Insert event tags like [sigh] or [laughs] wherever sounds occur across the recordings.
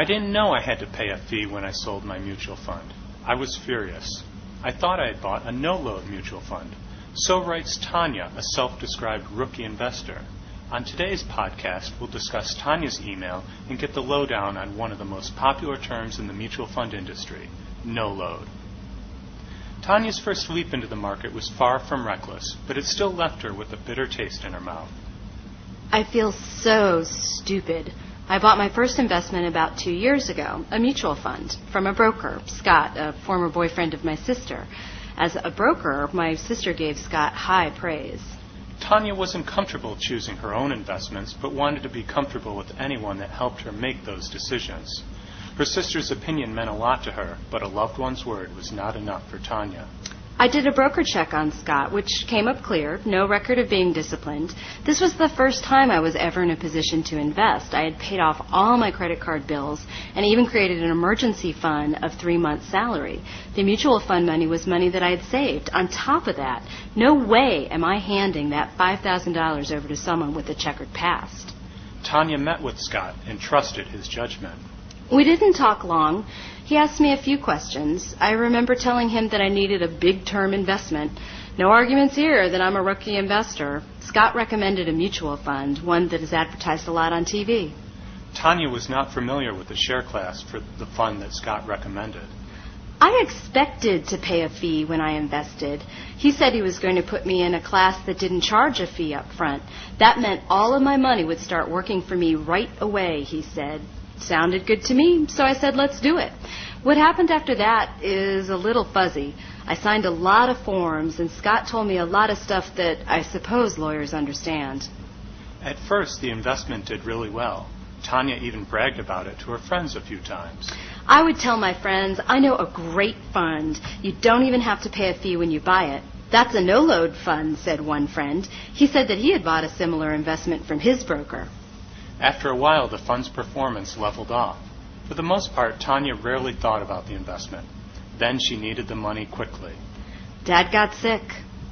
I didn't know I had to pay a fee when I sold my mutual fund. I was furious. I thought I had bought a no load mutual fund. So writes Tanya, a self described rookie investor. On today's podcast, we'll discuss Tanya's email and get the lowdown on one of the most popular terms in the mutual fund industry no load. Tanya's first leap into the market was far from reckless, but it still left her with a bitter taste in her mouth. I feel so stupid. I bought my first investment about two years ago, a mutual fund, from a broker, Scott, a former boyfriend of my sister. As a broker, my sister gave Scott high praise. Tanya wasn't comfortable choosing her own investments, but wanted to be comfortable with anyone that helped her make those decisions. Her sister's opinion meant a lot to her, but a loved one's word was not enough for Tanya. I did a broker check on Scott, which came up clear, no record of being disciplined. This was the first time I was ever in a position to invest. I had paid off all my credit card bills and even created an emergency fund of three months' salary. The mutual fund money was money that I had saved. On top of that, no way am I handing that $5,000 over to someone with a checkered past. Tanya met with Scott and trusted his judgment. We didn't talk long. He asked me a few questions. I remember telling him that I needed a big term investment. No arguments here that I'm a rookie investor. Scott recommended a mutual fund, one that is advertised a lot on TV. Tanya was not familiar with the share class for the fund that Scott recommended. I expected to pay a fee when I invested. He said he was going to put me in a class that didn't charge a fee up front. That meant all of my money would start working for me right away, he said sounded good to me, so I said, let's do it. What happened after that is a little fuzzy. I signed a lot of forms, and Scott told me a lot of stuff that I suppose lawyers understand. At first, the investment did really well. Tanya even bragged about it to her friends a few times. I would tell my friends, I know a great fund. You don't even have to pay a fee when you buy it. That's a no load fund, said one friend. He said that he had bought a similar investment from his broker. After a while, the fund's performance leveled off. For the most part, Tanya rarely thought about the investment. Then she needed the money quickly. Dad got sick.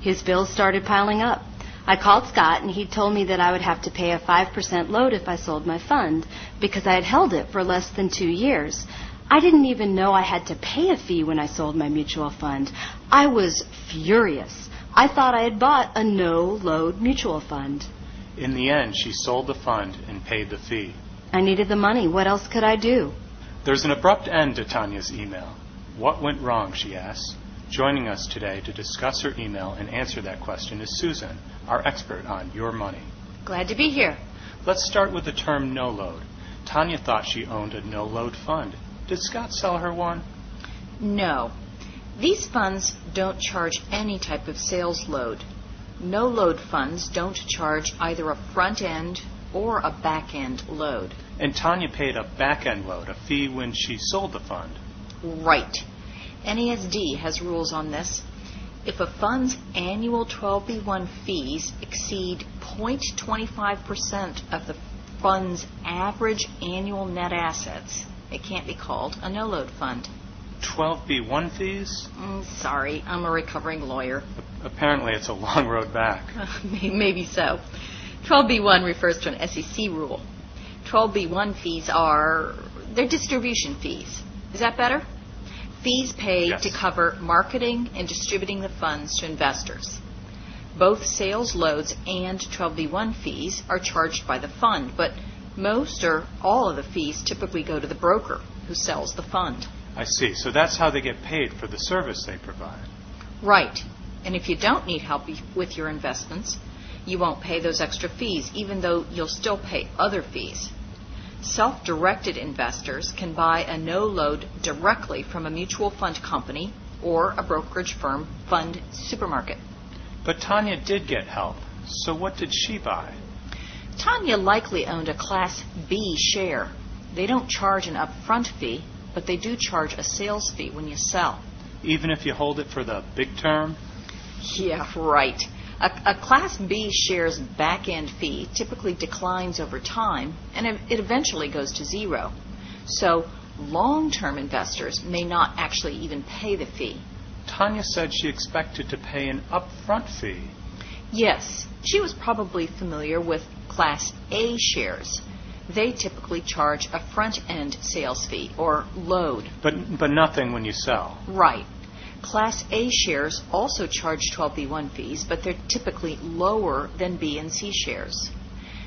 His bills started piling up. I called Scott and he told me that I would have to pay a 5% load if I sold my fund because I had held it for less than two years. I didn't even know I had to pay a fee when I sold my mutual fund. I was furious. I thought I had bought a no load mutual fund. In the end, she sold the fund and paid the fee. I needed the money. What else could I do? There's an abrupt end to Tanya's email. What went wrong, she asks. Joining us today to discuss her email and answer that question is Susan, our expert on your money. Glad to be here. Let's start with the term no load. Tanya thought she owned a no load fund. Did Scott sell her one? No. These funds don't charge any type of sales load no load funds don't charge either a front end or a back end load. And Tanya paid a back end load, a fee when she sold the fund. Right. NASD has rules on this. If a fund's annual 12B1 fees exceed 0.25% of the fund's average annual net assets, it can't be called a no load fund. 12B1 fees? Mm, sorry, I'm a recovering lawyer. Apparently, it's a long road back. [laughs] Maybe so. 12B1 refers to an SEC rule. 12B1 fees are they're distribution fees. Is that better? Fees paid yes. to cover marketing and distributing the funds to investors. Both sales loads and 12B1 fees are charged by the fund, but most or all of the fees typically go to the broker who sells the fund. I see. So that's how they get paid for the service they provide. Right. And if you don't need help with your investments, you won't pay those extra fees, even though you'll still pay other fees. Self directed investors can buy a no load directly from a mutual fund company or a brokerage firm fund supermarket. But Tanya did get help. So what did she buy? Tanya likely owned a Class B share. They don't charge an upfront fee, but they do charge a sales fee when you sell. Even if you hold it for the big term? Yeah, right. A, a Class B share's back end fee typically declines over time and it eventually goes to zero. So long term investors may not actually even pay the fee. Tanya said she expected to pay an upfront fee. Yes, she was probably familiar with Class A shares. they typically charge a front end sales fee or load. But, but nothing when you sell. Right. Class A shares also charge 12B1 fees, but they're typically lower than B and C shares.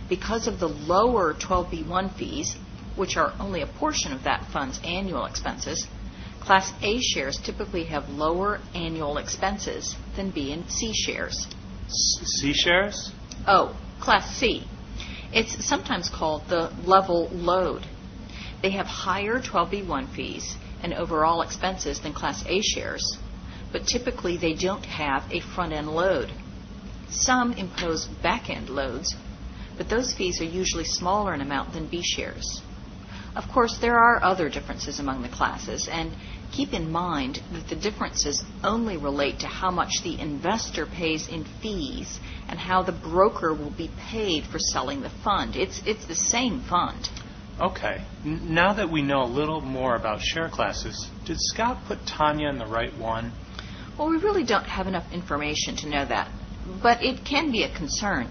Because of the lower 12B1 fees, which are only a portion of that fund's annual expenses, Class A shares typically have lower annual expenses than B and C shares. C shares? Oh, Class C. It's sometimes called the level load. They have higher 12B1 fees and overall expenses than Class A shares, but typically they don't have a front end load. Some impose back end loads, but those fees are usually smaller in amount than B shares. Of course, there are other differences among the classes, and keep in mind that the differences only relate to how much the investor pays in fees and how the broker will be paid for selling the fund. It's, it's the same fund. Okay. Now that we know a little more about share classes, did Scott put Tanya in the right one? Well, we really don't have enough information to know that, but it can be a concern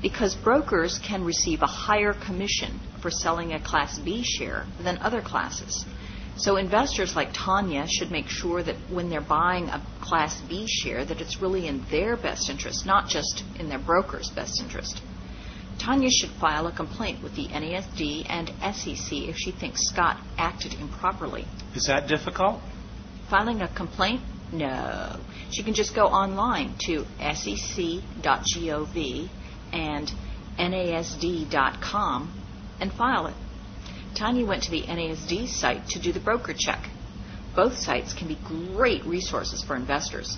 because brokers can receive a higher commission for selling a Class B share than other classes. So investors like Tanya should make sure that when they're buying a Class B share that it's really in their best interest, not just in their broker's best interest. Tanya should file a complaint with the NASD and SEC if she thinks Scott acted improperly. Is that difficult? Filing a complaint? No. She can just go online to sec.gov and nasd.com and file it. Tanya went to the NASD site to do the broker check. Both sites can be great resources for investors.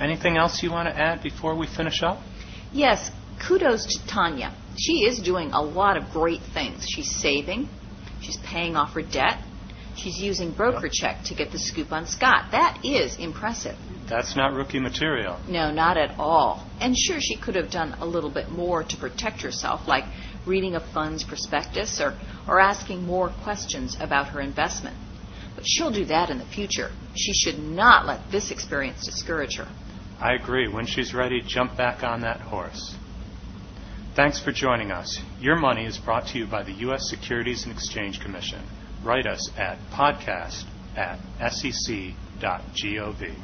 Anything else you want to add before we finish up? Yes, kudos to Tanya. She is doing a lot of great things. She's saving, she's paying off her debt, she's using broker check to get the scoop on Scott. That is impressive. That's not rookie material. No, not at all. And sure, she could have done a little bit more to protect herself, like reading a fund's prospectus or, or asking more questions about her investment. But she'll do that in the future. She should not let this experience discourage her. I agree. When she's ready, jump back on that horse. Thanks for joining us. Your money is brought to you by the U.S. Securities and Exchange Commission. Write us at podcast at sec.gov.